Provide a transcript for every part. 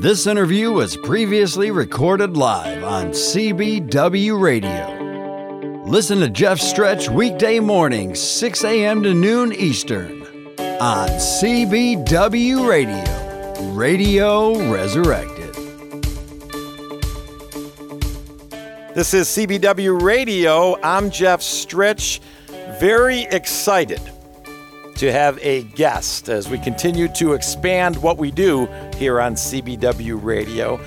This interview was previously recorded live on CBW Radio. Listen to Jeff Stretch weekday mornings, 6 a.m. to noon Eastern on CBW Radio. Radio Resurrected. This is CBW Radio. I'm Jeff Stretch. Very excited to have a guest as we continue to expand what we do here on CBW Radio.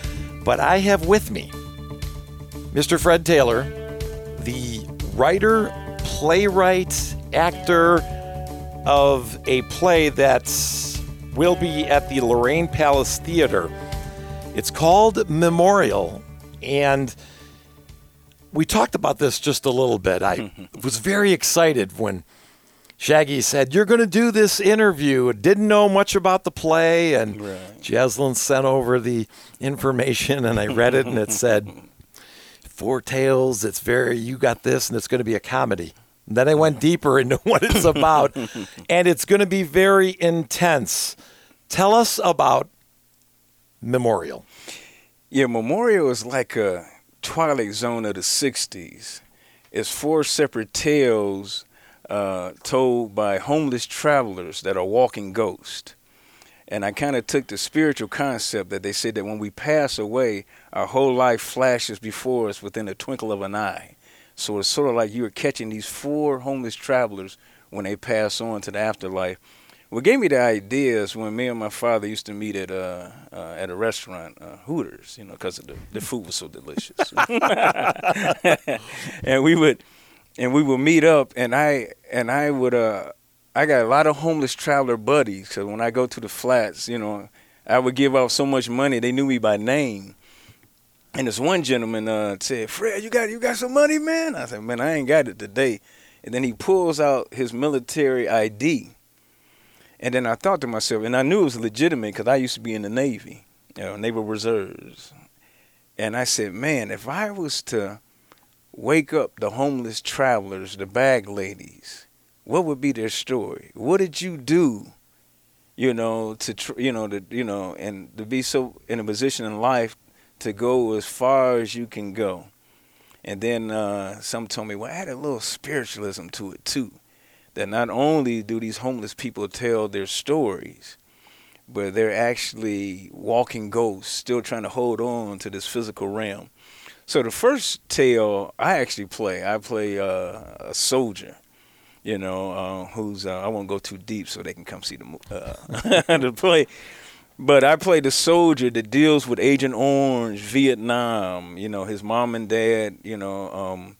But I have with me Mr. Fred Taylor, the writer, playwright, actor of a play that will be at the Lorain Palace Theater. It's called Memorial, and we talked about this just a little bit. I was very excited when Shaggy said, You're going to do this interview. Didn't know much about the play. And right. Jaslyn sent over the information, and I read it, and it said, Four Tales. It's very, you got this, and it's going to be a comedy. And then I went deeper into what it's about, and it's going to be very intense. Tell us about Memorial. Yeah, Memorial is like a Twilight Zone of the 60s. It's four separate tales uh, told by homeless travelers that are walking ghosts. And I kind of took the spiritual concept that they said that when we pass away, our whole life flashes before us within a twinkle of an eye. So it's sort of like you are catching these four homeless travelers when they pass on to the afterlife. What gave me the idea is when me and my father used to meet at uh, uh, at a restaurant, uh, Hooters, you know, because the, the food was so delicious. and we would and we would meet up, and I and I would uh I got a lot of homeless traveler buddies. Cause when I go to the flats, you know, I would give out so much money they knew me by name. And this one gentleman uh, said, "Fred, you got you got some money, man?" I said, "Man, I ain't got it today." And then he pulls out his military ID. And then I thought to myself, and I knew it was legitimate because I used to be in the Navy, you know, Naval Reserves. And I said, man, if I was to wake up the homeless travelers, the bag ladies, what would be their story? What did you do, you know, to tr- you know, to you know, and to be so in a position in life to go as far as you can go. And then uh, some told me, well, had a little spiritualism to it too. That not only do these homeless people tell their stories, but they're actually walking ghosts, still trying to hold on to this physical realm. So the first tale I actually play, I play uh, a soldier, you know, uh, who's uh, I won't go too deep so they can come see the uh, the play. But I play the soldier that deals with Agent Orange, Vietnam. You know, his mom and dad. You know, um,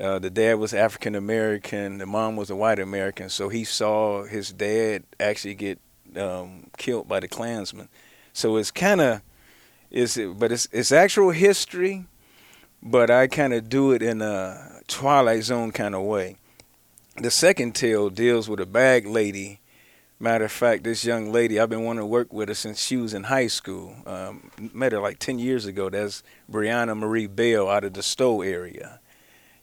uh, the dad was African American, the mom was a white American. So he saw his dad actually get um, killed by the Klansmen. So it's kind of, it's but it's it's actual history but I kind of do it in a Twilight Zone kind of way. The second tale deals with a bag lady. Matter of fact, this young lady, I've been wanting to work with her since she was in high school. Um, met her like 10 years ago. That's Brianna Marie Bell out of the Stow area.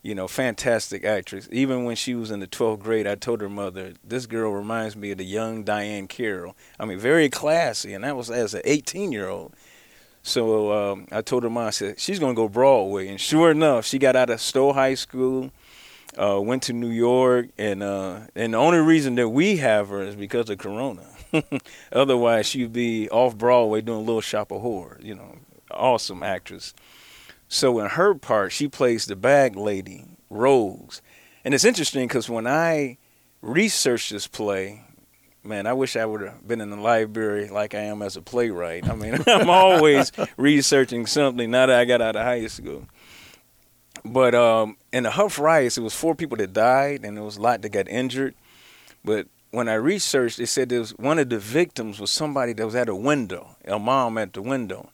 You know, fantastic actress. Even when she was in the 12th grade, I told her mother, this girl reminds me of the young Diahann Carroll. I mean, very classy, and that was as an 18 year old. So um, I told her mom, I said, she's going to go Broadway. And sure enough, she got out of Stow High School, uh, went to New York, and uh, and the only reason that we have her is because of Corona. Otherwise, she'd be off Broadway doing Little Shop of Horrors. You know, awesome actress. So in her part, she plays the bag lady, Rose. And it's interesting because when I researched this play, man, I wish I would have been in the library like I am as a playwright. I mean, I'm always researching something now that I got out of high school. But um, in the Hough riots, it was four people that died, and there was a lot that got injured. But when I researched, it said there was one of the victims was somebody that was at a window, a mom at the window.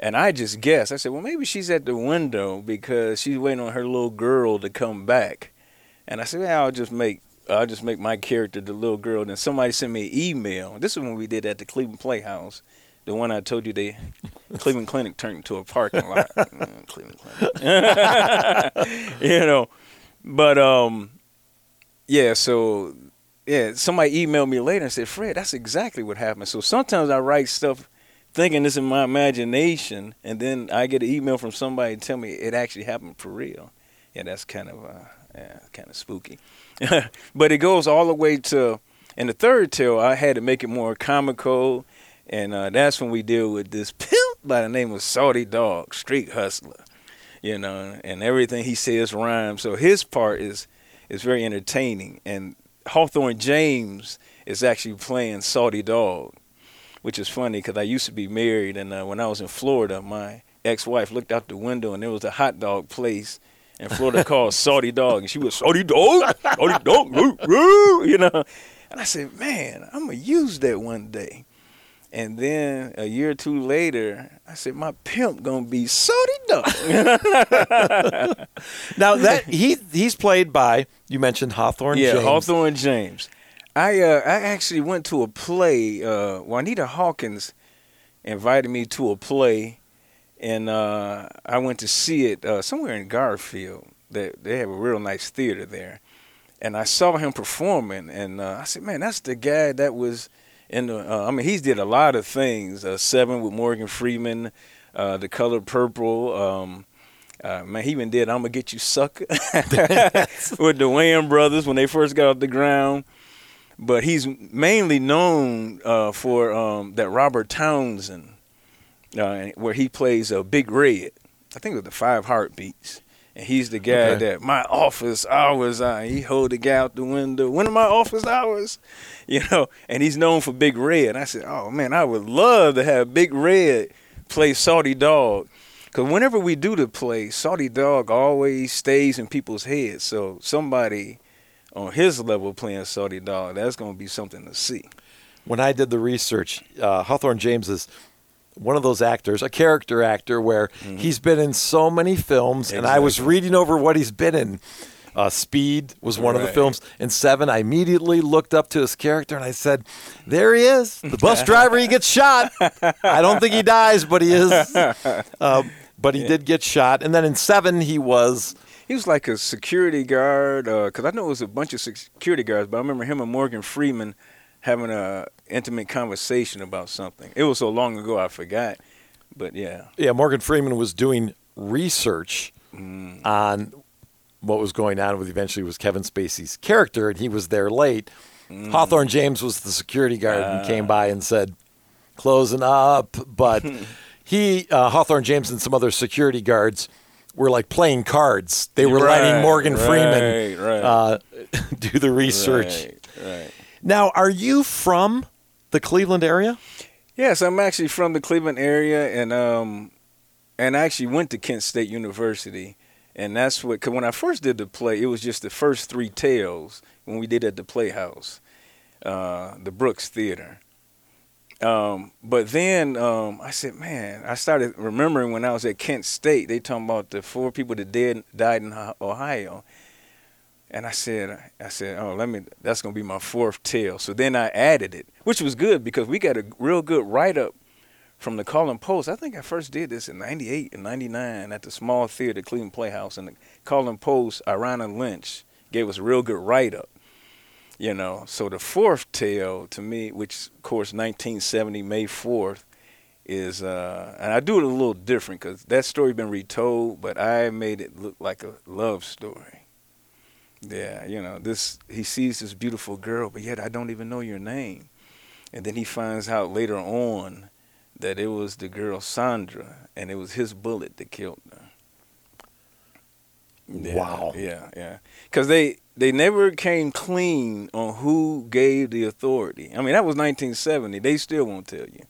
And I just guessed. I said, well, maybe she's at the window because she's waiting on her little girl to come back. And I said, well, I'll just make I'll just make my character the little girl. Then somebody sent me an email. This is when we did at the Cleveland Playhouse. The one I told you the Cleveland Clinic turned into a parking lot. Cleveland Clinic. you know. but um, yeah. So yeah, somebody emailed me later and said, Fred, that's exactly what happened. So sometimes I write stuff thinking this is my imagination, and then I get an email from somebody and tell me it actually happened for real. Yeah, that's kind of uh, yeah, kind of spooky. but it goes all the way to in the third tale. I had to make it more comical, and uh, that's when we deal with this pimp by the name of Salty Dog, street hustler. You know, and everything he says rhymes. So his part is is very entertaining, and Hawthorne James is actually playing Salty Dog, which is funny because I used to be married, and uh, when I was in Florida, my ex-wife looked out the window and there was a hot dog place in Florida called Salty Dog, and she was Salty Dog, Salty Dog, you know. And I said, man, I'm gonna use that one day. And then a year or two later, I said, my pimp gonna be Salty Dog. now that he he's played by you mentioned Hawthorne. Yeah, James. Hawthorne James. I uh, I actually went to a play. Uh, Juanita Hawkins invited me to a play, and uh, I went to see it uh, somewhere in Garfield. They they have a real nice theater there, and I saw him performing, and uh, I said, "Man, that's the guy that was in the." Uh, I mean, he's did a lot of things. Seven with Morgan Freeman, The Color Purple. Um, uh, man, he even did "I'm gonna get you, sucker" with the Wayans brothers when they first got off the ground. But he's mainly known uh, for um, that Robert Townsend, uh, where he plays a Big Red. I think it was the Five Heartbeats, and he's the guy okay. that my office hours. Uh, he hold the guy out the window. When are my office hours? You know, and he's known for Big Red. And I said, oh man, I would love to have Big Red play Salty Dog because whenever we do the play, Salty Dog always stays in people's heads. So somebody on his level playing Salty Dog, that's going to be something to see. When I did the research, uh, Hawthorne James is one of those actors, a character actor, where mm-hmm. he's been in so many films, exactly. and I was reading over what he's been in. Uh, Speed was one right. of the films. In Seven, I immediately looked up to his character and I said, "There he is, the bus driver. He gets shot. I don't think he dies, but he is. Uh, but he yeah. did get shot. And then in Seven, he was." He was like a security guard, because uh, I know it was a bunch of security guards, but I remember him and Morgan Freeman having a intimate conversation about something. It was so long ago, I forgot. But yeah. Yeah, Morgan Freeman was doing research mm. on what was going on with eventually was Kevin Spacey's character, and he was there late. Mm. Hawthorne James was the security guard uh. and came by and said, closing up. But he, uh, Hawthorne James, and some other security guards were like playing cards. They were right, letting Morgan Freeman right. Uh, do the research. Right, Now, are you from the Cleveland area? Yes, I'm actually from the Cleveland area, and um, and I actually went to Kent State University and that's what. Cause when I first did the play, it was just the first three tales when we did at the Playhouse, uh, the Brooks Theater. Um, but then um, I said, man, I started remembering when I was at Kent State. They talking about the four people that dead died in Ohio, and I said, I said, oh, let me. That's gonna be my fourth tale. So then I added it, which was good because we got a real good write up from the Call and Post. I think I first did this in 98 and 99 at the small theater, Cleveland Playhouse. And the Call and Post, Irana Lynch, gave us a real good write up. You know, so the fourth tale to me, which of course 1970 May 4th, is uh, and I do it a little different because that story been retold, but I made it look like a love story. Yeah, you know, this he sees this beautiful girl, but yet I don't even know your name, and then he finds out later on that it was the girl Sandra, and it was his bullet that killed her. Yeah, wow. Yeah, yeah. Because they they never came clean on who gave the authority. I mean, that was 1970. They still won't tell you.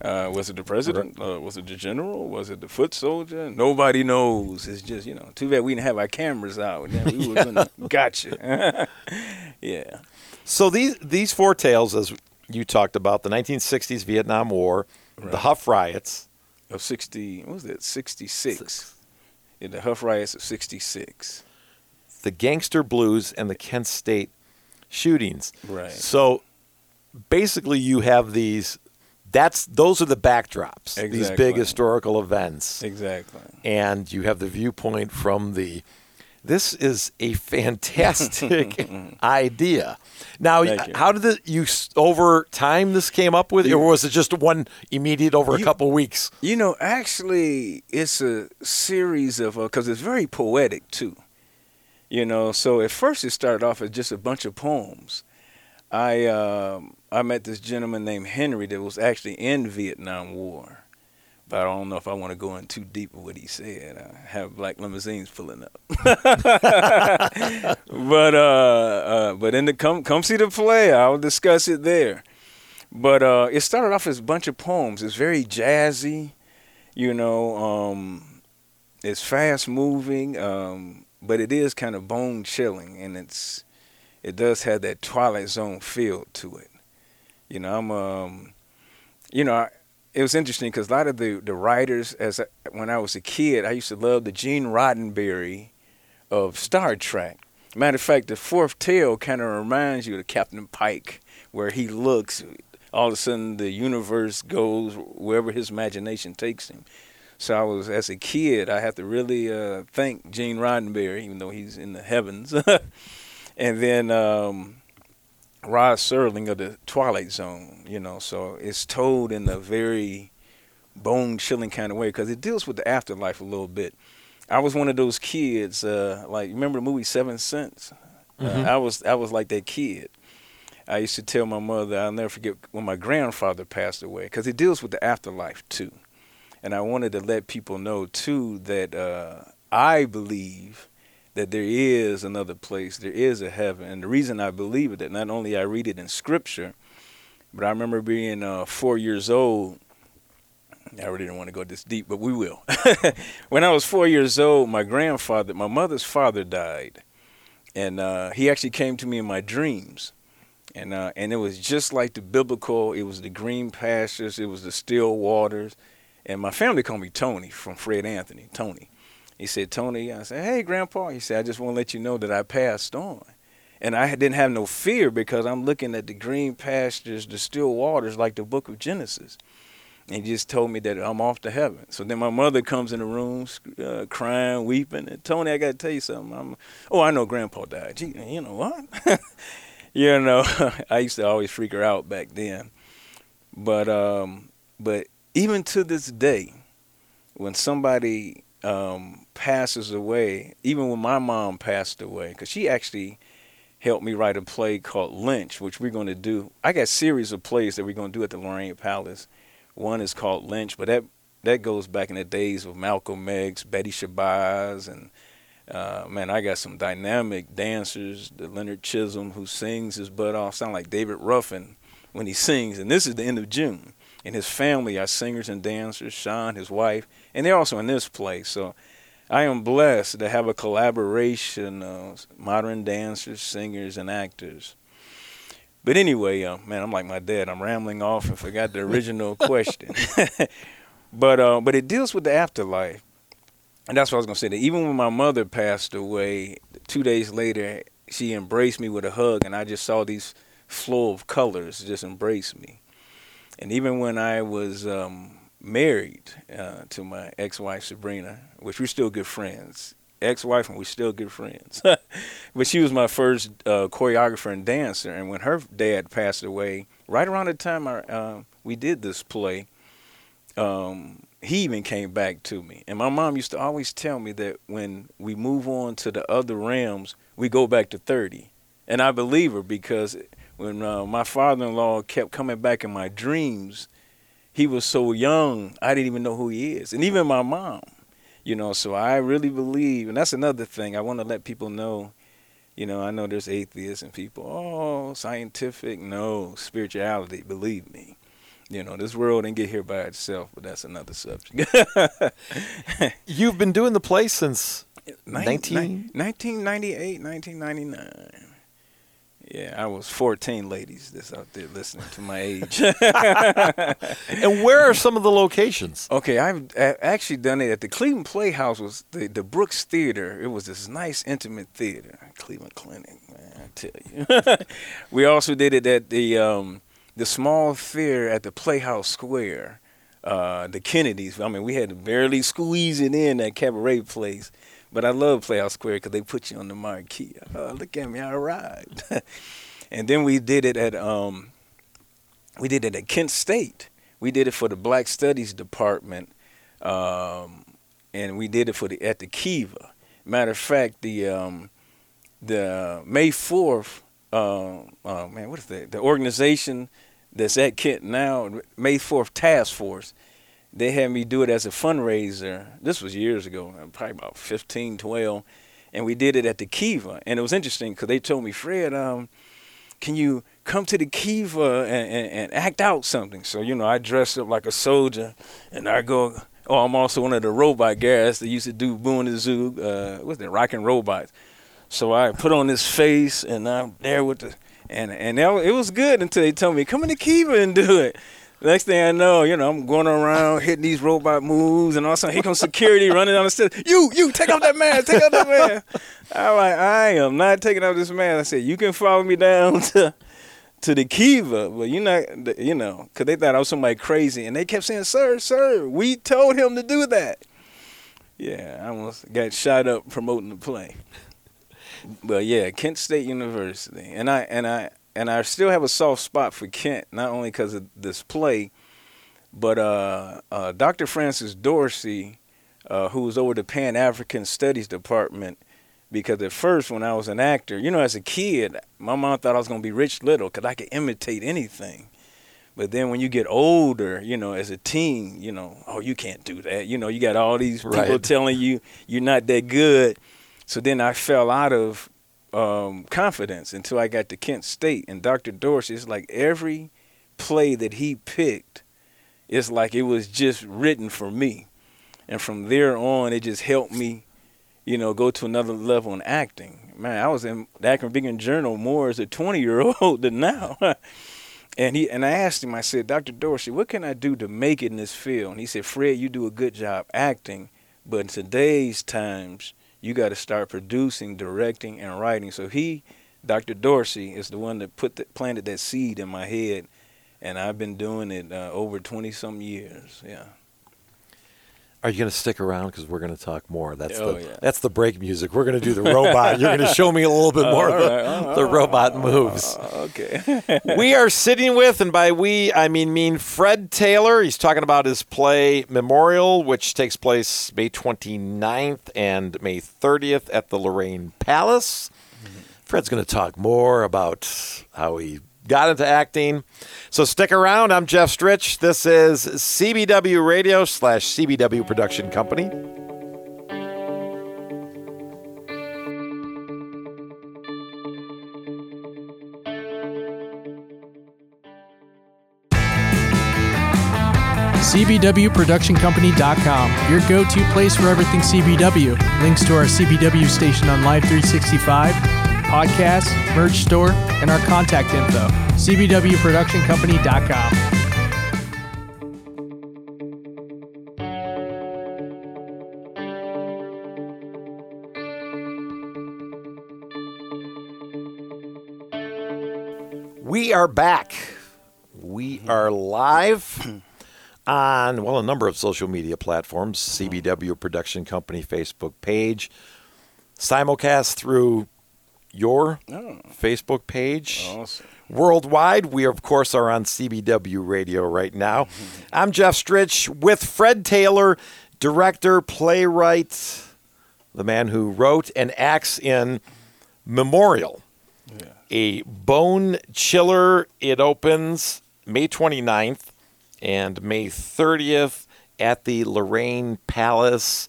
Uh, was it the president? Uh, was it the general? Was it the foot soldier? Nobody knows. It's just you know. Too bad we didn't have our cameras out. We would have gotcha. yeah. So these these four tales, as you talked about, the 1960s Vietnam War, right. the Hough riots of 60. What was that? 66. In the Hough riots of 66. The gangster blues and the Kent State shootings. Right. So basically, you have these. That's those are the backdrops. Exactly. These big historical events. Exactly. And you have the viewpoint from the This is a fantastic idea. Now, you. how did it, you over time this came up with, or was it just one immediate over a You- couple weeks? You know, actually, it's a series of uh, because it's very poetic too. You know, so at first it started off as just a bunch of poems. I um, I met this gentleman named Henry that was actually in Vietnam War, but I don't know if I want to go in too deep with what he said. I have black limousines pulling up, but uh, uh, but in the come come see the play, I'll discuss it there. But uh, it started off as a bunch of poems. It's very jazzy, you know. Um, it's fast moving, um, but it is kind of bone chilling, and it's it does have that Twilight Zone feel to it. You know, I'm um, you know, I, it was interesting because a lot of the the writers, as I, when I was a kid, I used to love the Gene Roddenberry of Star Trek. Matter of fact, the fourth tale kind of reminds you of Captain Pike, where he looks, all of a sudden the universe goes wherever his imagination takes him. So I was, as a kid, I have to really uh, thank Gene Roddenberry, even though he's in the heavens, and then um, Rod Serling of the Twilight Zone. You know, so it's told in a very bone-chilling kind of way because it deals with the afterlife a little bit. I was one of those kids, uh, like remember the movie Seven Sense? Uh, I was I was like that kid. I used to tell my mother I'll never forget when my grandfather passed away because it deals with the afterlife too, and I wanted to let people know too that uh, I believe that there is another place, there is a heaven, and the reason I believe it that not only I read it in scripture, but I remember being uh, four years old I really didn't want to go this deep, but we will. when I was four years old, my grandfather, my mother's father died, and uh, he actually came to me in my dreams, and uh, and it was just like the biblical. It was the green pastures, it was the still waters, and my family called me Tony from Fred Anthony. Tony, he said Tony. I said, Hey, Grandpa. He said, I just want to let you know that I passed on. And I didn't have no fear because I'm looking at the green pastures, the still waters, like the book of Genesis and he just told me that I'm off to heaven. So then my mother comes in the room, uh, crying, weeping, and Tony, I got to tell you something. I'm, oh, I know Grandpa died. Gee, you know what? you know, I used to always freak her out back then. But um, but even to this day, when somebody um, passes away, even when my mom passed away, because she actually helped me write a play called Lynch, which we're going to do. I got a series of plays that we're going to do at the Lorain Palace. One is called Lynch, but that that goes back in the days of Malcolm X, Betty Shabazz, and uh, man, I got some dynamic dancers. The Leonard Chisholm who sings his butt off, sound like David Ruffin when he sings. And this is the end of June. And his family are singers and dancers. Sean, his wife, and they're also in this play. So I am blessed to have a collaboration of modern dancers, singers, and actors. But anyway, uh, man, I'm like my dad. I'm rambling off and forgot the original question. but uh, but it deals with the afterlife, and that's what I was gonna say. That even when my mother passed away, two days later, she embraced me with a hug, and I just saw these flow of colors just embrace me. And even when I was um, married uh, to my ex-wife Sabrina, which we're still good friends, ex-wife and we're still good friends. but she was my first uh, choreographer and dancer. And when her dad passed away, right around the time uh, we did this play, um, he even came back to me. And my mom used to always tell me that when we move on to the other realms, we go back to 30. And I believe her because when uh, my father-in-law kept coming back in my dreams, he was so young, I didn't even know who he is. And even my mom, you know, so I really believe, and that's another thing I want to let people know. You know, I know there's atheists and people, oh, scientific, no, spirituality, believe me. You know, this world didn't get here by itself, but that's another subject. You've been doing the play since Nin- 19? 1998, 1999. Yeah, I was 14, ladies that's out there listening to my age. And where are some of the locations? Okay, I've a- actually done it at the Cleveland Playhouse. Was the the Brooks Theater? It was this nice, intimate theater, Cleveland Clinic. Man, I tell you. we also did it at the um, the small theater at the Playhouse Square, uh, the Kennedys. I mean, we had to barely squeeze it in that cabaret place, But I love Playhouse Square because they put you on the marquee. Oh, look at me, I arrived. and then we did it at um, we did it at Kent State. We did it for the Black Studies Department, um, and we did it for the at the Kiva. Matter of fact, the um, the May fourth, uh, uh, man, what is that? The organization that's at Kent now, May fourth Task Force they had me do it as a fundraiser. This was years ago, probably about 15, 12. And we did it at the Kiva. And it was interesting because they told me, Fred, um, can you come to the Kiva and, and, and, act out something? So, you know, I dressed up like a soldier and I go, oh, I'm also one of the robot guys that used to do Boo in the Zoo, uh, what's that, Rockin' Robots. So I put on this face and I'm there with the, and, and it was good until they told me, come in the Kiva and do it. Next thing I know, you know, I'm going around hitting these robot moves, and all of a sudden, here comes security running down the stairs. You, you, take off that mask, take off that mask. I'm like, I am not taking off this mask. I said, you can follow me down to to the Kiva, but you're not, you know, because they thought I was somebody crazy, and they kept saying, sir, sir, we told him to do that. Yeah, I almost got shot up promoting the play. But yeah, Kent State University, and I and I and I still have a soft spot for Kent, not only because of this play, but uh, uh, Dr. Francis Dorsey, uh, who was over the Pan African Studies Department, because at first when I was an actor, you know, as a kid, my mom thought I was going to be Rich Little because I could imitate anything. But then when you get older, you know, as a teen, you know, oh, you can't do that. You know, you got all these people right. telling you you're not that good. So then I fell out of um, confidence until I got to Kent State. And Dr. Dorsey, it's like every play that he picked, it's like it was just written for me. And from there on, it just helped me, you know, go to another level in acting. Man, I was in the Akron Beacon Journal more as a 20 year old than now. and he and I asked him, I said, Dr. Dorsey, what can I do to make it in this field? And he said, Fred, you do a good job acting, but in today's times, you got to start producing, directing, and writing. So he, Dr. Dorsey, is the one that put the, planted that seed in my head, and I've been doing it uh, over twenty some years. Yeah. Are you going to stick around because we're going to talk more? That's oh, the yeah. that's the break music. We're going to do the robot. You're going to show me a little bit more of the, right. the robot moves. Uh, okay. we are sitting with, and by we I mean mean Fred Taylor. He's talking about his play Memorial, which takes place May 29th and May 30th at the Lorain Palace. Mm-hmm. Fred's going to talk more about how he got into acting. So stick around. I'm Jeff Stritch. This is CBW Radio slash CBW Production Company. CBWProductionCompany.com, your go to place for everything CBW. Links to our CBW station on Live 365 podcasts, merch store, and our contact info. CBWProductionCompany.com. We are back. We are live on, well, a number of social media platforms CBW Production Company Facebook page, simulcast through your oh. Facebook page. Awesome. Worldwide, we of course are on CBW Radio right now. I'm Jeff Stritch with Fred Taylor, director, playwright, the man who wrote and acts in Memorial, yeah. a bone chiller. It opens May 29th and May 30th at the Lorain Palace.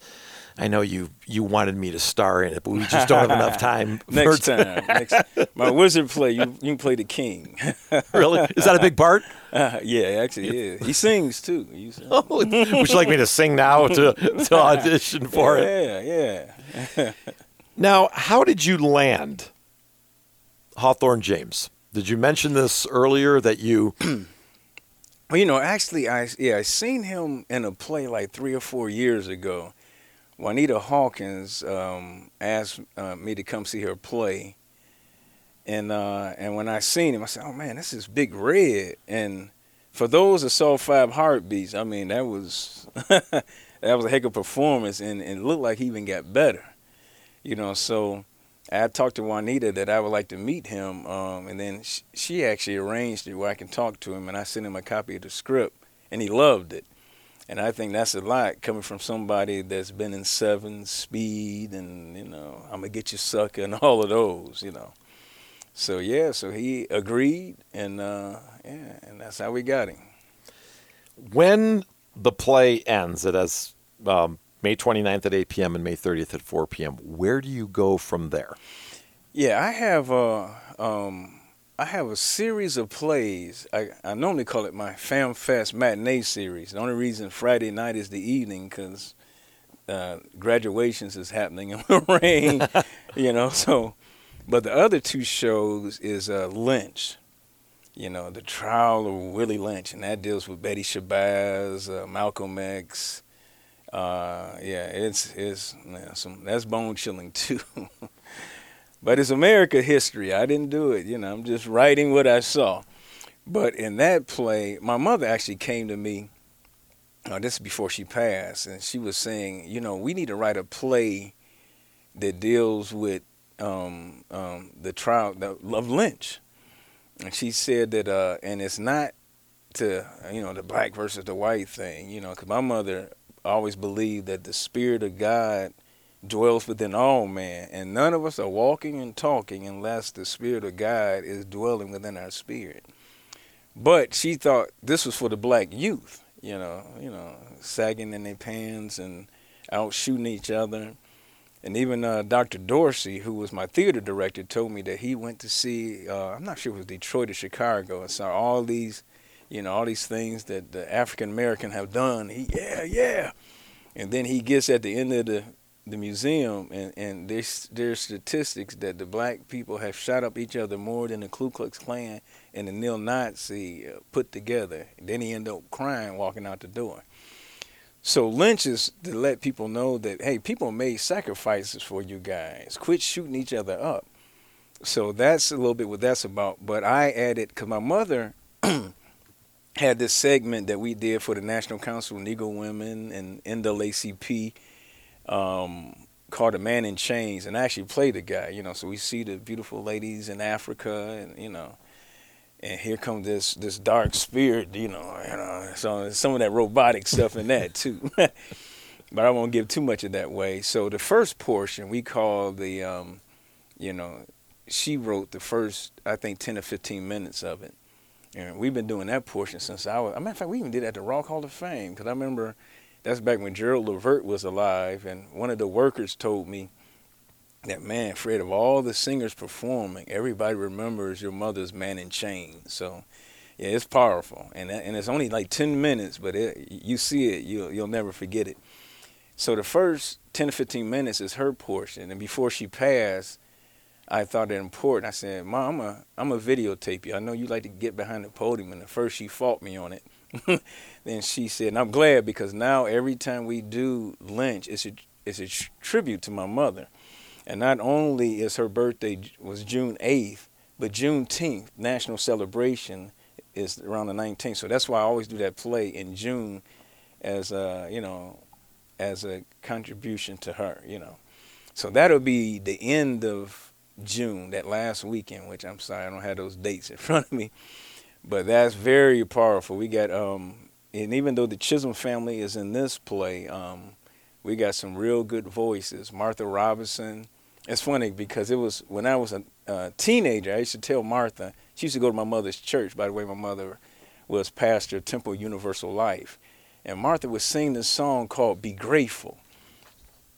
I know you you wanted me to star in it, but we just don't have enough time. Next time, next, my wizard play, you you can play the king. really? Is that a big part? Uh, yeah, actually, yeah. He sings too. He sings. Oh, would you like me to sing now to to audition for it? Yeah, yeah. now, how did you land Hawthorne James? Did you mention this earlier that you? well, you know, actually, I yeah, I seen him in a play like three or four years ago Juanita Hawkins um, asked uh, me to come see her play, and uh, and when I seen him, I said, "Oh man, this is Big Red." And for those that saw Five Heartbeats, I mean, that was that was a heck of a performance, and, and it looked like he even got better. you know. So I talked to Juanita that I would like to meet him, um, and then sh- she actually arranged it where I can talk to him, and I sent him a copy of the script, and he loved it. And I think that's a lot coming from somebody that's been in seven speed and you know I'm gonna get you sucker and all of those, you know. So yeah, so he agreed, and uh, yeah, and that's how we got him. When the play ends, it has um, May 29th at 8 p.m. and May 30th at 4 p.m. Where do you go from there? Yeah, I have a um, I have a series of plays. I, I normally call it my Fam Fest matinee series. The only reason Friday night is the evening because uh, graduations is happening in the rain, you know. So, but the other two shows is uh, Lynch. You know, the trial of Willie Lynch, and that deals with Betty Shabazz, uh, Malcolm X, uh, yeah, it's it's man, some that's bone chilling too. but it's America history. I didn't do it. You know, I'm just writing what I saw. But in that play, my mother actually came to me. Uh, this is before she passed, and she was saying, you know, we need to write a play that deals with um, um, the trial of Lynch. And she said that, uh, and it's not to, you know, the black versus the white thing, you know, because my mother always believed that the Spirit of God dwells within all man, and none of us are walking and talking unless the Spirit of God is dwelling within our spirit. But she thought this was for the black youth, you know, you know, sagging in their pants and out shooting each other. And even uh, Dr. Dorsey, who was my theater director, told me that he went to see, uh, I'm not sure it was Detroit or Chicago, and saw all these you know, all these things that the African American have done. He, yeah, yeah. And then he gets at the end of the, the museum, and, and there's, there's statistics that the black people have shot up each other more than the Ku Klux Klan and the neo Nazi uh, put together. Then he ended up crying walking out the door. So Lynch is to let people know that, hey, people made sacrifices for you guys. Quit shooting each other up. So that's a little bit what that's about. But I added, because my mother had this segment that we did for the National Council of Negro Women and NAACP um, called "A Man in Chains," and I actually played the guy. You know, so we see the beautiful ladies in Africa, and you know, and here comes this this dark spirit. You know, you know, so some of that robotic stuff in that too. but I won't give too much of that way. So the first portion we call the, um, you know, she wrote the first I think ten or fifteen minutes of it and we've been doing that portion since I was. As a matter of fact, we even did it at the Rock Hall of Fame because I remember that's back when Gerald Levert was alive, and one of the workers told me that man, Fred, of all the singers performing, everybody remembers your mother's "Man in Chains." So, yeah, it's powerful, and and it's only like ten minutes, but it, you see it, you'll you'll never forget it. So the first ten to fifteen minutes is her portion, and before she passed I thought it important. I said, Mom, I'm a, I'm a videotape you. I know you like to get behind the podium. And at first she fought me on it. then she said, and I'm glad because now every time we do Lynch, it's a, it's a tribute to my mother. And not only is her birthday was June 8th, but Juneteenth, national celebration, is around the 19th. So that's why I always do that play in June as a, you know, as a contribution to her, you know. So that'll be the end of June, that last weekend, which I'm sorry I don't have those dates in front of me, but that's very powerful. We got um, and even though the Chisholm family is in this play, um, we got some real good voices. Martha Robinson. It's funny because it was when I was a, teenager. I used to tell Martha. She used to go to my mother's church. By the way, my mother was pastor Temple Universal Life, and Martha would sing this song called "Be Grateful."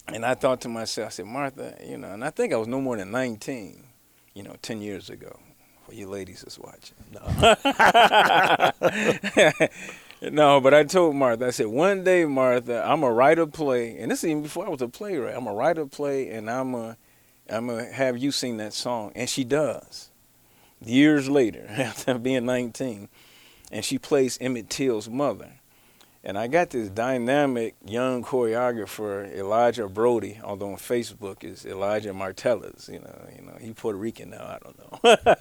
And I thought to myself, I said, Martha, you know, and I think I was no more than 19, you know, 10 years ago. For you ladies that's watching. No. no, but I told Martha, I said, one day, Martha, I'm to write a play. And this is even before I was a playwright. I'm to write a play and I'm to I'm gonna have you sing that song. And she does. Years later, after being 19. And she plays Emmett Till's mother. And I got this dynamic young choreographer, Elijah Brody, although on Facebook is Elijah Martellus. You know, you know, he Puerto Rican now. I don't know.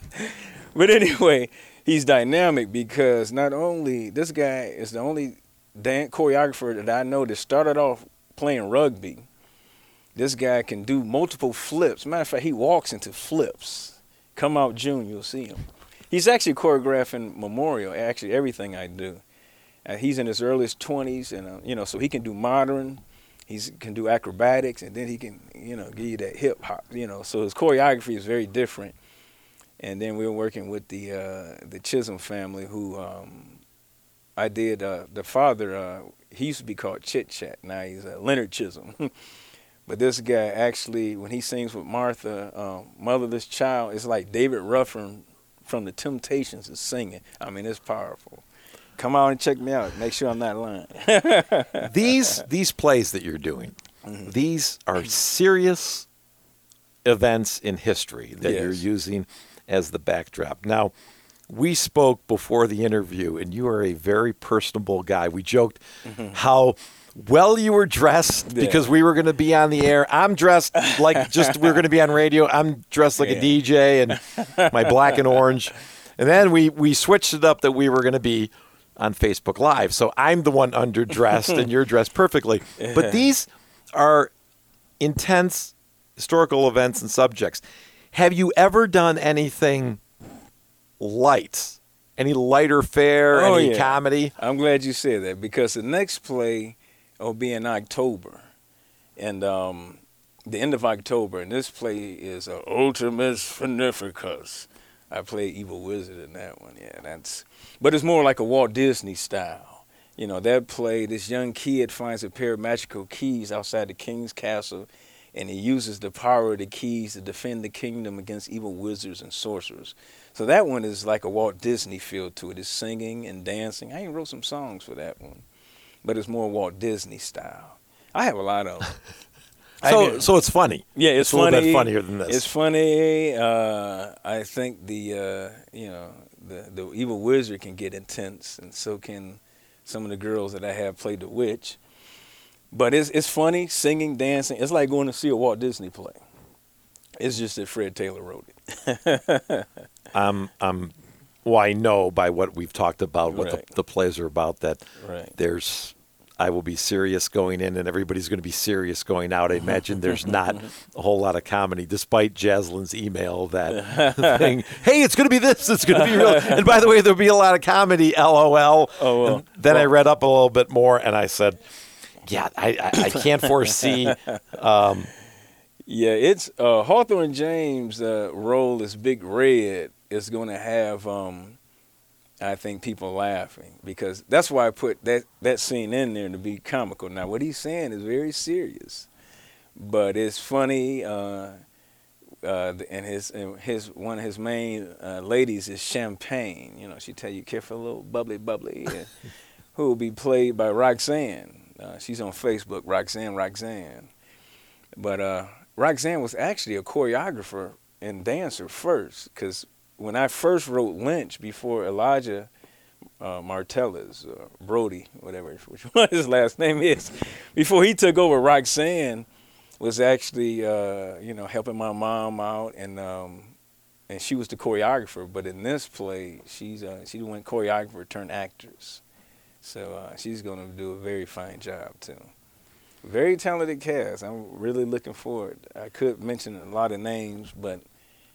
but anyway, he's dynamic because not only this guy is the only dan- choreographer that I know that started off playing rugby, This guy can do multiple flips. Matter of fact, he walks into flips. Come out June, you'll see him. He's actually choreographing Memorial. Actually, everything I do. Uh, he's in his earliest 20s, and uh, you know, so he can do modern. He can do acrobatics, and then he can, you know, give you that hip hop. You know, so his choreography is very different. And then we were working with the uh, the Chisholm family, who um, I did. Uh, the father, uh, he used to be called Chit Chat. Now he's uh, Leonard Chisholm. but this guy actually, when he sings with Martha, um, "Motherless Child," it's like David Ruffin from the Temptations is singing. I mean, it's powerful. Come out and check me out. Make sure I'm not lying. these these plays that you're doing, mm-hmm. these are serious events in history that yes. you're using as the backdrop. Now, we spoke before the interview, and you are a very personable guy. We joked mm-hmm. how well you were dressed yeah. because we were going to be on the air. I'm dressed like just we are going to be on radio. I'm dressed like yeah. a DJ and my black and orange. And then we we switched it up that we were going to be on Facebook Live. So I'm the one underdressed and you're dressed perfectly. But these are intense historical events and subjects. Have you ever done anything light? Any lighter fare? Oh, any yeah. comedy? I'm glad you said that because the next play will be in October, and um, the end of October. And this play is uh, Ultimus Finificus. I play Evil Wizard in that one. Yeah, that's. But it's more like a Walt Disney style. You know, that play. This young kid finds a pair of magical keys outside the king's castle and he uses the power of the keys to defend the kingdom against evil wizards and sorcerers. So that one is like a Walt Disney feel to it. It's singing and dancing. I even wrote some songs for that one, but it's more Walt Disney style. I have a lot of. so so it's funny. Yeah, it's, it's funny. a little bit funnier than this. It's funny. Uh, I think the uh, you know the the evil wizard can get intense, and so can some of the girls that I have played the witch. But it's it's funny singing, dancing. It's like going to see a Walt Disney play. It's just that Fred Taylor wrote it. um, um, well, I know by what we've talked about, what right. the, the, plays are about, that right. there's, I will be serious going in and everybody's going to be serious going out. I imagine there's not a whole lot of comedy, despite Jaslyn's email that thing, hey, it's going to be this, it's going to be real. And by the way, there'll be a lot of comedy, lol. Oh, well. then well. I read up a little bit more and I said, yeah, I, I, I can't foresee. Um, yeah, it's uh, Hawthorne James' uh, role as Big Red is going to have, um, I think, people laughing because that's why I put that that scene in there to be comical. Now, what he's saying is very serious, but it's funny. Uh, uh, and his and his one of his main uh, ladies is Champagne. You know, she tell you careful, a little bubbly, bubbly, who will be played by Roxanne. Uh, she's on Facebook, Roxanne Roxanne. But uh, Roxanne was actually a choreographer and dancer first, because when I first wrote Lynch before Elijah uh, Martellus, uh, Brody, whatever which one his last name is, before he took over, Roxanne was actually uh, you know helping my mom out and. Um, and she was the choreographer, but in this play, she's uh, she went choreographer turned actress. So uh, she's going to do a very fine job too. Very talented cast. I'm really looking forward. I could mention a lot of names, but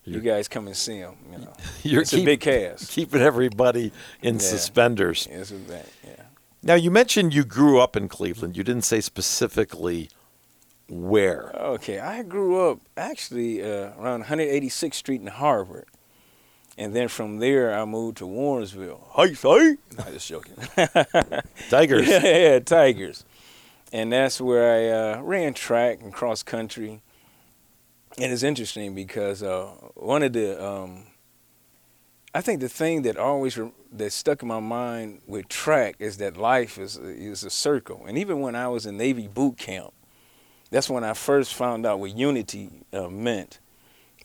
you guys come and see them. You know, You're it's keep, a big cast. Keeping everybody in yeah. suspenders. Yes, that. Yeah. Now you mentioned you grew up in Cleveland. You didn't say specifically where. Okay, I grew up actually uh, around 186th Street in Harvard. And then from there, I moved to Warrensville. Hey, say? No, just joking. Tigers. yeah, yeah, Tigers. And that's where I uh, ran track and cross country. And it's interesting because uh, one of the, um, I think the thing that always re- that stuck in my mind with track is that life is is a circle. And even when I was in Navy boot camp, that's when I first found out what unity uh, meant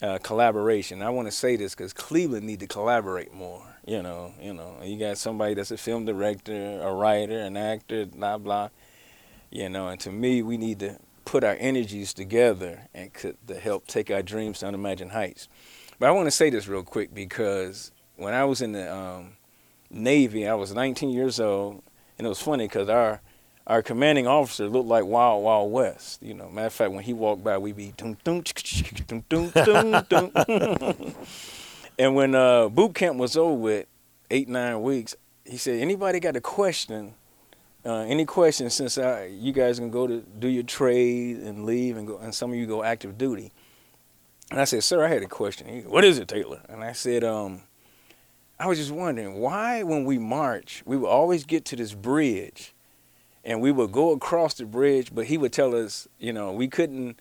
uh, collaboration. I want to say this because Cleveland need to collaborate more. You know, you know, you got somebody that's a film director, a writer, an actor, blah blah. You know, and to me, we need to put our energies together and to help take our dreams to unimagined heights. But I want to say this real quick because when I was in the um, Navy, I was 19 years old, and it was funny because our our commanding officer looked like Wild Wild West. You know, matter of fact, when he walked by, we'd be dum dum dum dum dum dum. and when uh, boot camp was over with, eight nine weeks, he said, "Anybody got a question? Uh, any questions since I, you guys can go to do your trade and leave and go, and some of you go active duty." And I said, "Sir, I had a question." He, "What is it, Taylor?" And I said, "Um." I was just wondering why, when we march, we would always get to this bridge, and we would go across the bridge, but he would tell us, you know, we couldn't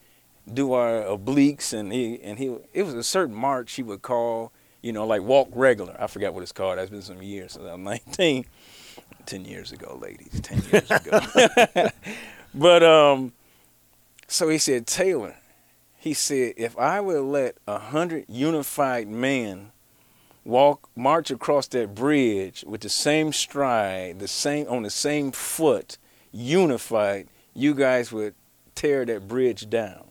do our obliques, and he and he it was a certain march he would call, you know, like walk regular. I forgot what it's called. That's been some years since I'm 19. 10 years ago, ladies, 10 years ago. but um, so he said, Taylor, he said, if I would let a hundred unified men walk march across that bridge with the same stride, the same on the same foot, unified, you guys would tear that bridge down.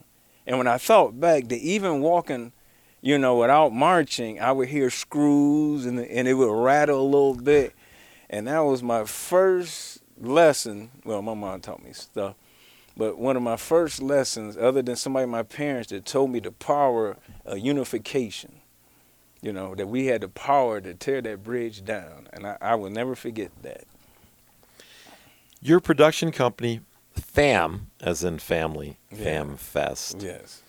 And when I thought back that even walking, you know, without marching, I would hear screws and and it would rattle a little bit. And that was my first lesson. Well, my mom taught me stuff. But one of my first lessons, other than somebody, my parents, that told me the power of unification you know, that we had the power to tear that bridge down. And I, I will never forget that. Your production company, FAM, as in family, Yeah. FAM Fest. Yes.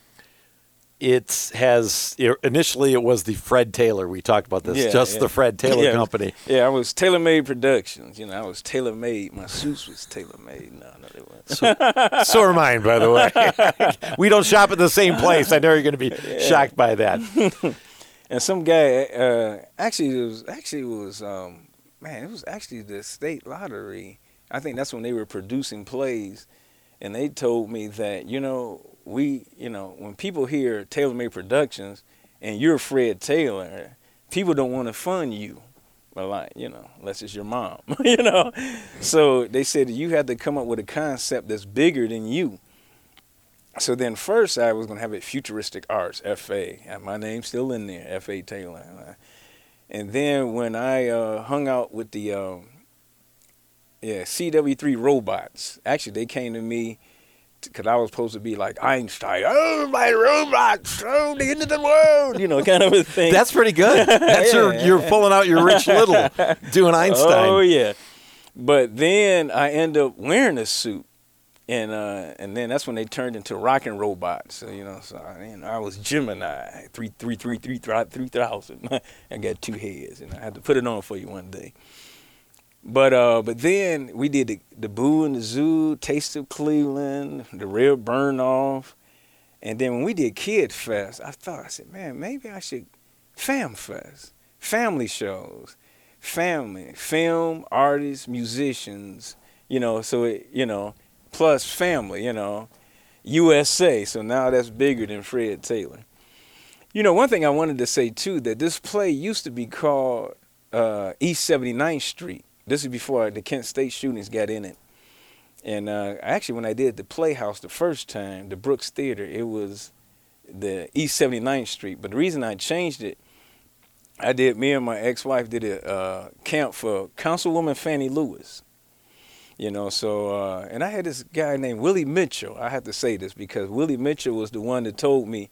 It has initially it was the Fred Taylor. We talked about this, Yeah, just yeah. the Fred Taylor. Company. Yeah, I was Tailor Made Productions. You know, I was Tailor Made. My suits was Tailor Made. No, no, they weren't. so are mine, by the way. we don't shop at the same place. I know you're going to be shocked by that. And some guy, uh, actually, it was actually it was um, man, it was actually the state lottery. I think that's when they were producing plays, and they told me that you know we, you know, when people hear Tailor Made Productions and you're Fred Taylor, people don't want to fund you. But like, you know, unless it's your mom, you know. So they said you had to come up with a concept that's bigger than you. So then first I was going to have it futuristic arts, FA. And my name's still in there, FA Taylor. And then when I uh, hung out with the um, yeah CW3 robots, actually they came to me because I was supposed to be like Einstein. Oh, my robots! Oh, the end of the world! You know, kind of a thing. That's pretty good. That's your, you're pulling out your Rich Little doing Einstein. Oh yeah, but then I end up wearing a suit, and uh, and then that's when they turned into rocking robots. So, you know, so I, you know, I was Gemini three three three three three three thousand. I got two heads, and I had to put it on for you one day. But uh, but then we did the the Boo and the Zoo, Taste of Cleveland, the Real Burn Off, and then when we did Kid Fest, I thought I said, man, maybe I should Fam Fest, family shows, family, film, artists, musicians, you know, so it, you know, plus family, you know, USA. So now that's bigger than Fred Taylor. You know, one thing I wanted to say too that this play used to be called uh, East 79th Street. This is before the Kent State shootings got in it. And uh, actually, when I did the Playhouse the first time, the Brooks Theater, it was the East 79th Street. But the reason I changed it, I did, me and my ex wife did a uh, camp for Councilwoman Fannie Lewis. You know, so, uh, and I had this guy named Willie Mitchell. I have to say this because Willie Mitchell was the one that told me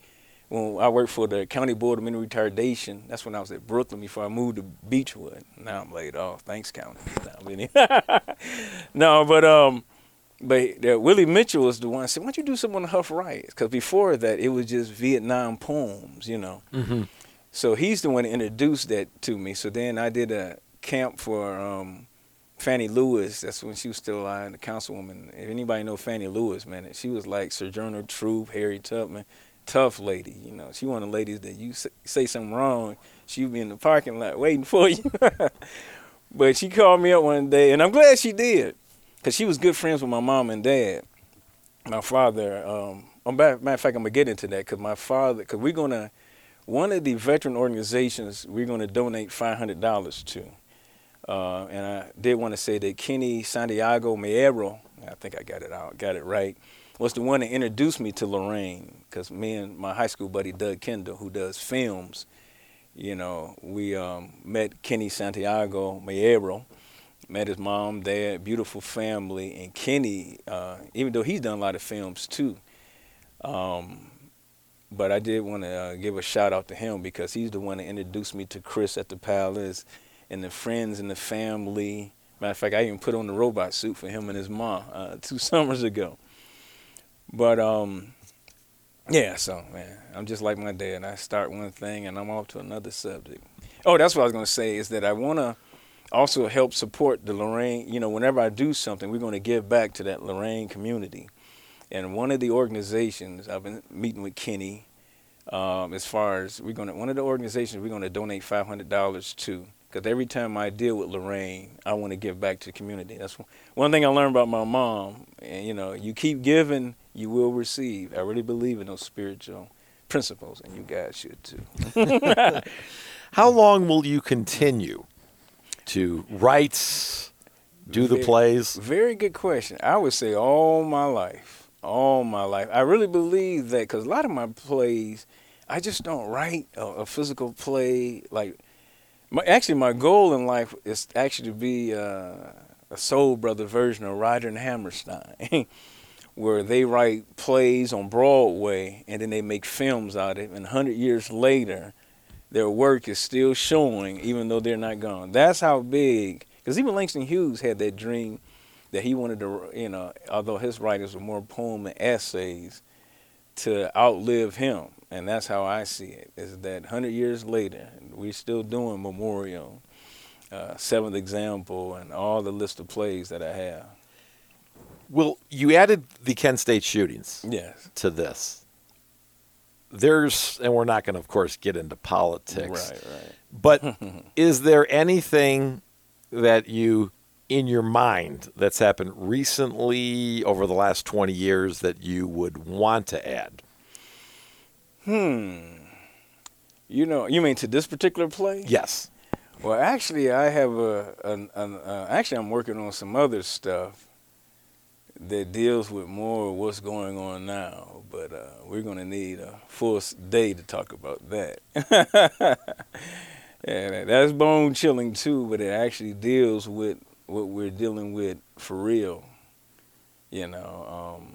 when I worked for the County Board of Mental Retardation. That's when I was at Brooklyn before I moved to Beechwood. Now I'm laid off. Thanks, County. No, but um, but uh, Willie Mitchell was the one that said, "Why don't you do something on the Hough Riots?" Because before that, it was just Vietnam poems, you know. Mm-hmm. So he's the one that introduced that to me. So then I did a camp for um, Fannie Lewis. That's when she was still alive, the councilwoman. If anybody know Fannie Lewis, man, she was like Sojourner Truth, Harry Tubman, tough lady. You know, she one of the ladies that you say, something wrong, she'd be in the parking lot waiting for you. but she called me up one day, and I'm glad she did, because she was good friends with my mom and dad. My father, um, oh, matter matter of fact, I'm gonna get into that because my father, because we're gonna, one of the veteran organizations we're gonna donate five hundred dollars to, uh, and I did want to say that Kenny Santiago Mayero, I think I got it out, got it right, was the one that introduced me to Lorain because me and my high school buddy Doug Kendall, who does films, you know, we um, met Kenny Santiago Mayero, met his mom, dad, beautiful family, and Kenny. Uh, even though he's done a lot of films too, um, but I did want to uh, give a shout out to him because he's the one that introduced me to Chris at the Palace, and the friends and the family. Matter of fact, I even put on the robot suit for him and his mom uh, two summers ago. But um, yeah, so man, I'm just like my dad. I start one thing and I'm off to another subject. Oh, that's what I was gonna say is that I wanna also help support the Lorain. You know, whenever I do something, we're gonna give back to that Lorain community. And one of the organizations I've been meeting with Kenny, um, as far as we're gonna one of the organizations we're gonna donate five hundred dollars to. Because every time I deal with Lorain, I want to give back to the community. That's one thing I learned about my mom. And you know, you keep giving, you will receive. I really believe in those spiritual principles, and you guys should too. How long will you continue to write, do the plays? Very good question. I would say all my life, all my life. I really believe that because a lot of my plays, I just don't write a, a physical play. Like, my, actually, my goal in life is actually to be uh, a Soul Brother version of Ryder and Hammerstein, where they write plays on Broadway and then they make films out of it. And 100 years later, their work is still showing, even though they're not gone. That's how big. Because even Langston Hughes had that dream that he wanted to, you know, although his writings were more poem and essays, to outlive him. And that's how I see it. Is that 100 years later, we're still doing Memorial, uh, Seventh Example, and all the list of plays that I have. Well, you added the Kent State shootings Yes. to this. There's, and we're not going to, of course, get into politics. Right, right. But is there anything that you, in your mind, that's happened recently over the last 20 years that you would want to add? Hmm. You know, you mean to this particular play? Yes. Well, actually, I have a, an, an uh, actually I'm working on some other stuff that deals with more of what's going on now. But uh, we're going to need a full day to talk about that. and that's bone chilling too, but it actually deals with what we're dealing with for real. You know, um,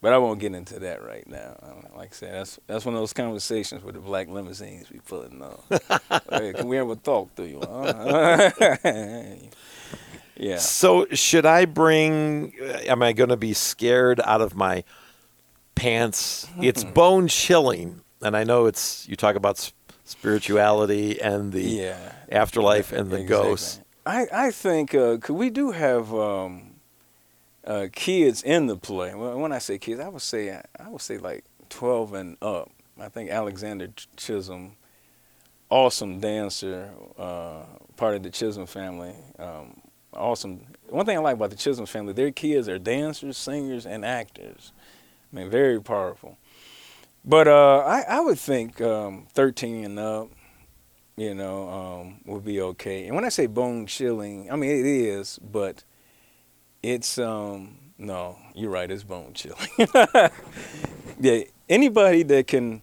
but I won't get into that right now. Uh, Like I said, that's that's one of those conversations with the black limousines be pulling up. hey, can we ever talk to you? Huh? yeah. So, should I bring, am I going to be scared out of my pants? It's bone chilling. And I know it's, you talk about spirituality and the Yeah. afterlife and the Exactly. ghosts. I I think uh, 'cause we do have um, uh, kids in the play. When I say kids, I would say I would say like twelve and up. I think Alexander Chisholm, awesome dancer, uh, part of the Chisholm family. Um, awesome. One thing I like about the Chisholm family, their kids are dancers, singers, and actors. I mean, very powerful. But uh, I, I would think um, 13 and up, you know, um, would be okay. And when I say bone chilling, I mean it is, but it's um no, you're right, it's bone chilling. yeah, anybody that can,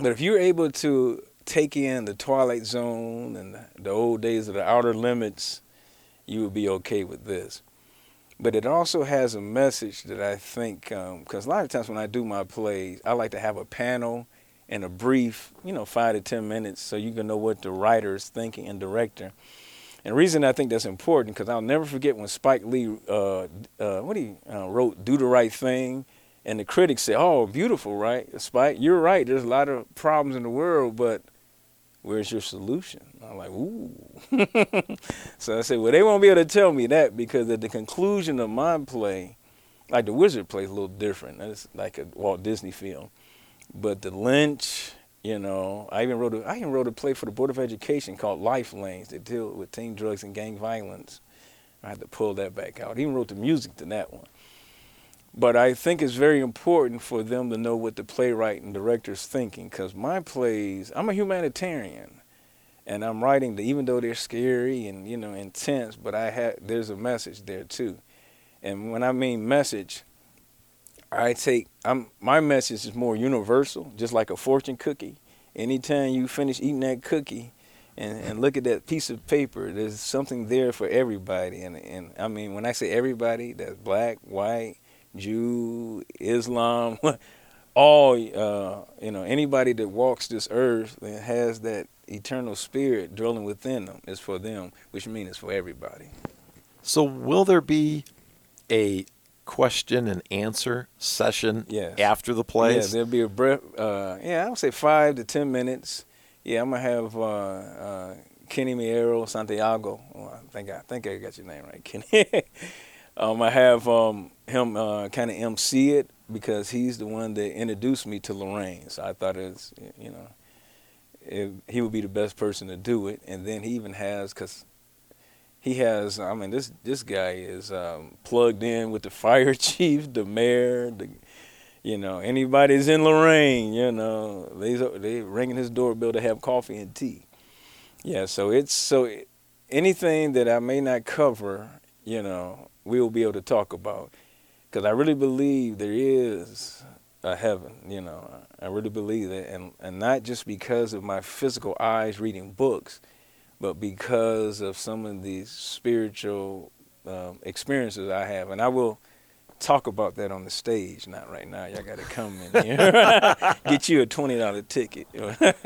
but if you're able to take in the Twilight Zone and the, old days of the Outer Limits, you would be okay with this. But it also has a message that I think, because a lot of times when I do my plays, I like to have a panel and a brief, you know, five to ten minutes, so you can know what the writer is thinking and director. And reason I think that's important, because I'll never forget when Spike Lee, uh, uh, what he uh, wrote, "Do the Right Thing," and the critics said, "Oh, beautiful, right, Spike? You're right. There's a lot of problems in the world, but where's your solution?" I'm like, "Ooh." so I said, "Well, they won't be able to tell me that because at the conclusion of my play, like the Wizard play is a little different. It's like a Walt Disney film, but the Lynch." You know, I even wrote a I even wrote a play for the Board of Education called Life Lanes that deal with teen drugs and gang violence. I had to pull that back out. I even wrote the music to that one. But I think it's very important for them to know what the playwright and director's thinking because my plays, I'm a humanitarian, and I'm writing the even though they're scary and you know intense, but I have there's a message there too. And when I mean message, I take I'm my message is more universal, just like a fortune cookie. Anytime you finish eating that cookie, and, and look at that piece of paper. There's something there for everybody. And, and I mean, when I say everybody, that's black, white, Jew, Islam, all, uh, you know, anybody that walks this earth and has that eternal spirit dwelling within them is for them, which means it's for everybody. So, will there be a question and answer session Yes. after the play. Yeah, plays? there'll be a breath. Uh, yeah, I would say five to ten minutes. Yeah, I'm gonna have uh, uh, Kenny Miero Santiago. Oh, I think I think I got your name right, Kenny. um, I have um, him uh, kind of MC it because he's the one that introduced me to Lorain. So I thought it's you know it, he would be the best person to do it. And then he even has because he has. I mean, this this guy is um, plugged in with the fire chief, the mayor, the you know, anybody's in Lorain, you know, they they ringing his doorbell to have coffee and tea. Yeah, so it's so anything that I may not cover, you know, we'll be able to talk about because I really believe there is a heaven. You know, I really believe that, and and not just because of my physical eyes reading books, but because of some of these spiritual um, experiences I have, and I will talk about that on the stage. Not right now. Y'all got to come in here. Get you a twenty dollar ticket.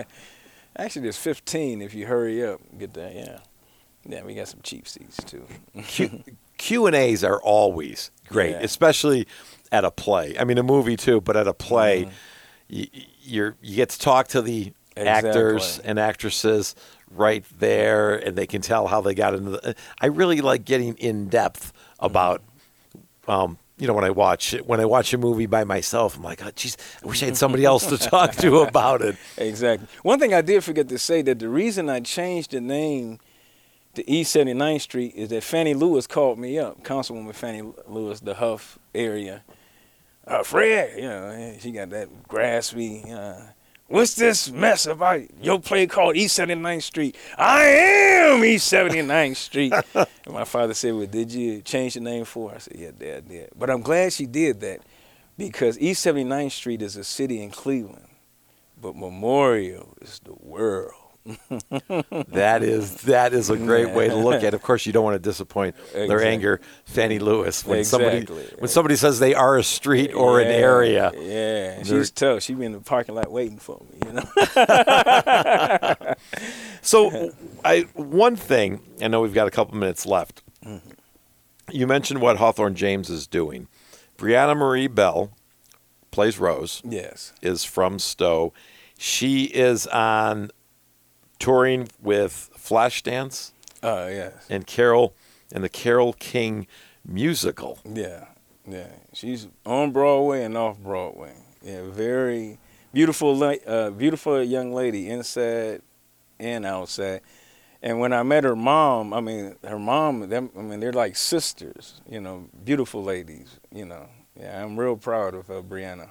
Actually, there's fifteen if you hurry up. Get that. Yeah, yeah. We got some cheap seats too. Q, and A's are always great, Yeah. especially at a play. I mean, a movie too, but at a play, you, you're you get to talk to the actors and actresses right there, and they can tell how they got into the. I really like getting in depth about. Um, you know, when I watch when I watch a movie by myself, I'm like, oh, geez, I wish I had somebody else to talk to about it. Exactly. One thing I did forget to say that the reason I changed the name to East 79th Street is that Fannie Lewis called me up, Councilwoman Fannie Lewis, the Hough area. Uh, Fred, you know, she got that graspy. Uh, What's this mess about your play called East 79th Street? I am East 79th Street. and my father said, Well, did you change the name for her? I said, Yeah, Dad did. But I'm glad she did that because East 79th Street is a city in Cleveland, but Memorial is the world. That is that is a great way to look at. it. Of course, you don't want to disappoint their anger, Fannie Lewis, when somebody Exactly. when somebody says they are a street or an area. Yeah, she's tough. She be in the parking lot waiting for me, you know. So, I one thing I know we've got a couple minutes left. Mm-hmm. You mentioned what Hawthorne James is doing. Brianna Marie Bell plays Rose. yes. Is from Stow. She is on touring with Flashdance Oh, yes. and Carol and the Carole King musical. Yeah, yeah. She's on Broadway and off Broadway. Yeah, very beautiful, uh, beautiful young lady inside and outside. And when I met her mom, I mean, her mom, them, I mean, they're like sisters. You know, beautiful ladies. You know, yeah. I'm real proud of uh, Brianna.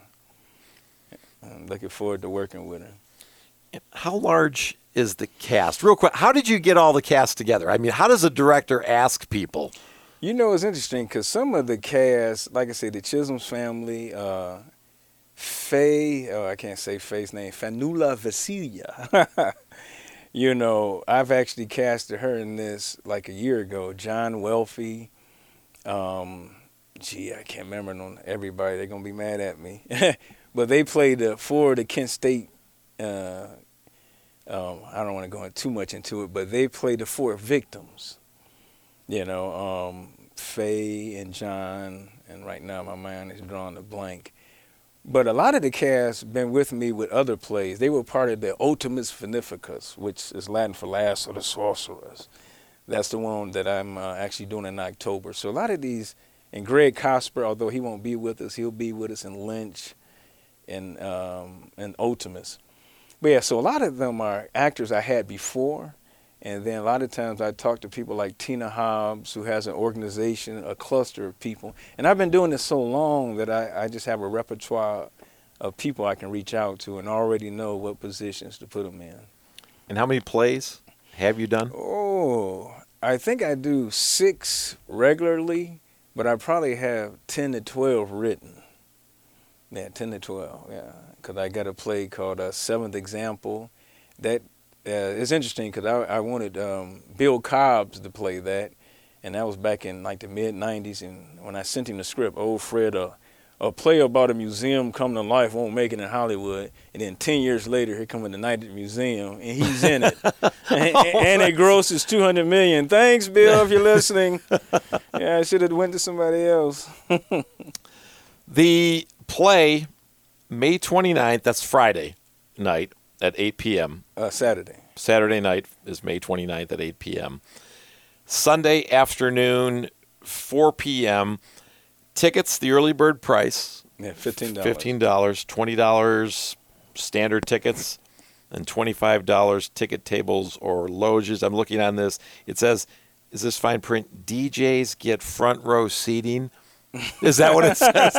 I'm looking forward to working with her. How large is the cast? Real quick, how did you get all the cast together? I mean, how does a director ask people? You know, it's interesting because some of the cast, like I said, the Chisholm's family, uh, Faye, oh, I can't say Faye's name, Fanula Vasilia. you know, I've actually casted her in this like a year ago. John Welfie, um, gee, I can't remember on everybody. They're gonna be mad at me, but they played uh, for the Kent State. Uh, um, I don't want to go in too much into it, but they played the four victims you know, um, Faye and John, and right now my mind is drawing a blank. But a lot of the cast been with me with other plays. They were part of the Ultimus Finificus, which is Latin for Last of the Sorcerers. That's the one that I'm uh, actually doing in October. So a lot of these, and Greg Cosper, although he won't be with us, he'll be with us in Lynch and um, and Ultimus. But yeah, so a lot of them are actors I had before, and then a lot of times I talk to people like Tina Hobbs, who has an organization, a cluster of people. And I've been doing this so long that I, I just have a repertoire of people I can reach out to and already know what positions to put them in. And how many plays have you done? Oh, I think I do six regularly, but I probably have 10 to 12 written. Yeah, 10 to 12, yeah. Because I got a play called uh, Seventh Example. That Yeah, it's interesting because I, I wanted um, Bill Cobbs to play that, and that was back in like the mid '90s. And when I sent him the script, old Fred, uh, a play about a museum coming to life won't make it in Hollywood, and then ten years later, here coming the night at the museum, and he's in it, and, and it grosses two hundred million. Thanks, Bill, if you're listening. yeah, I should have went to somebody else. The play, May 29th, that's Friday night at 8 p.m. Uh, Saturday. Saturday night is May 29th at 8 p.m. Sunday afternoon, 4 p.m. Tickets, the early bird price, Yeah, fifteen dollars. fifteen dollars, twenty dollars standard tickets, and twenty-five dollars ticket tables or loges. I'm looking on this. It says, "Is this fine print? DJs get front row seating." Is that what it says?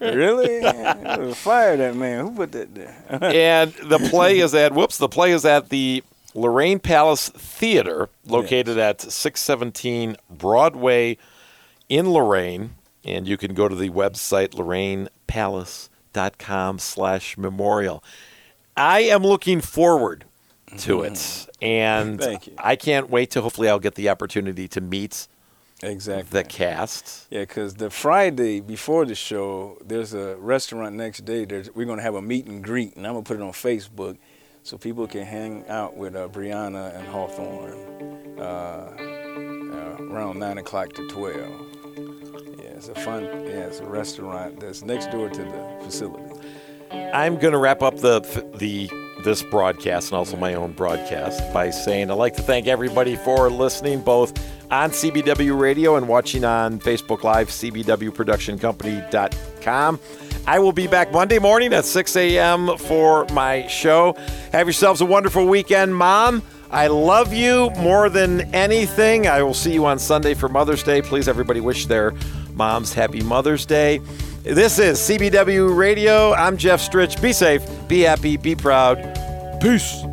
really? Fire that man. Who put that there? and the play is at whoops. The play is at the Lorain Palace Theater, located at 617 Broadway in Lorain. And you can go to the website lorainpalace.com slash memorial. I am looking forward to mm-hmm. it. And Thank you. I can't wait to hopefully I'll get the opportunity to meet exactly. the cast. Yeah, because the Friday before the show, there's a restaurant next day. There's, we're going to have a meet and greet, and I'm going to put it on Facebook so people can hang out with uh, Brianna and Hawthorne uh, uh, around 9 o'clock to 12. Yeah, it's a fun, yeah, it's a restaurant that's next door to the facility. I'm going to wrap up the the this broadcast and also my own broadcast by saying I'd like to thank everybody for listening both on CBW Radio and watching on Facebook Live, CBWProductionCompany.com. I will be back Monday morning at 6 a.m. for my show. Have yourselves a wonderful weekend, Mom. I love you more than anything. I will see you on Sunday for Mother's Day. Please, everybody, wish their moms happy Mother's Day. This is CBW Radio. I'm Jeff Stritch. Be safe, be happy, be proud. Peace.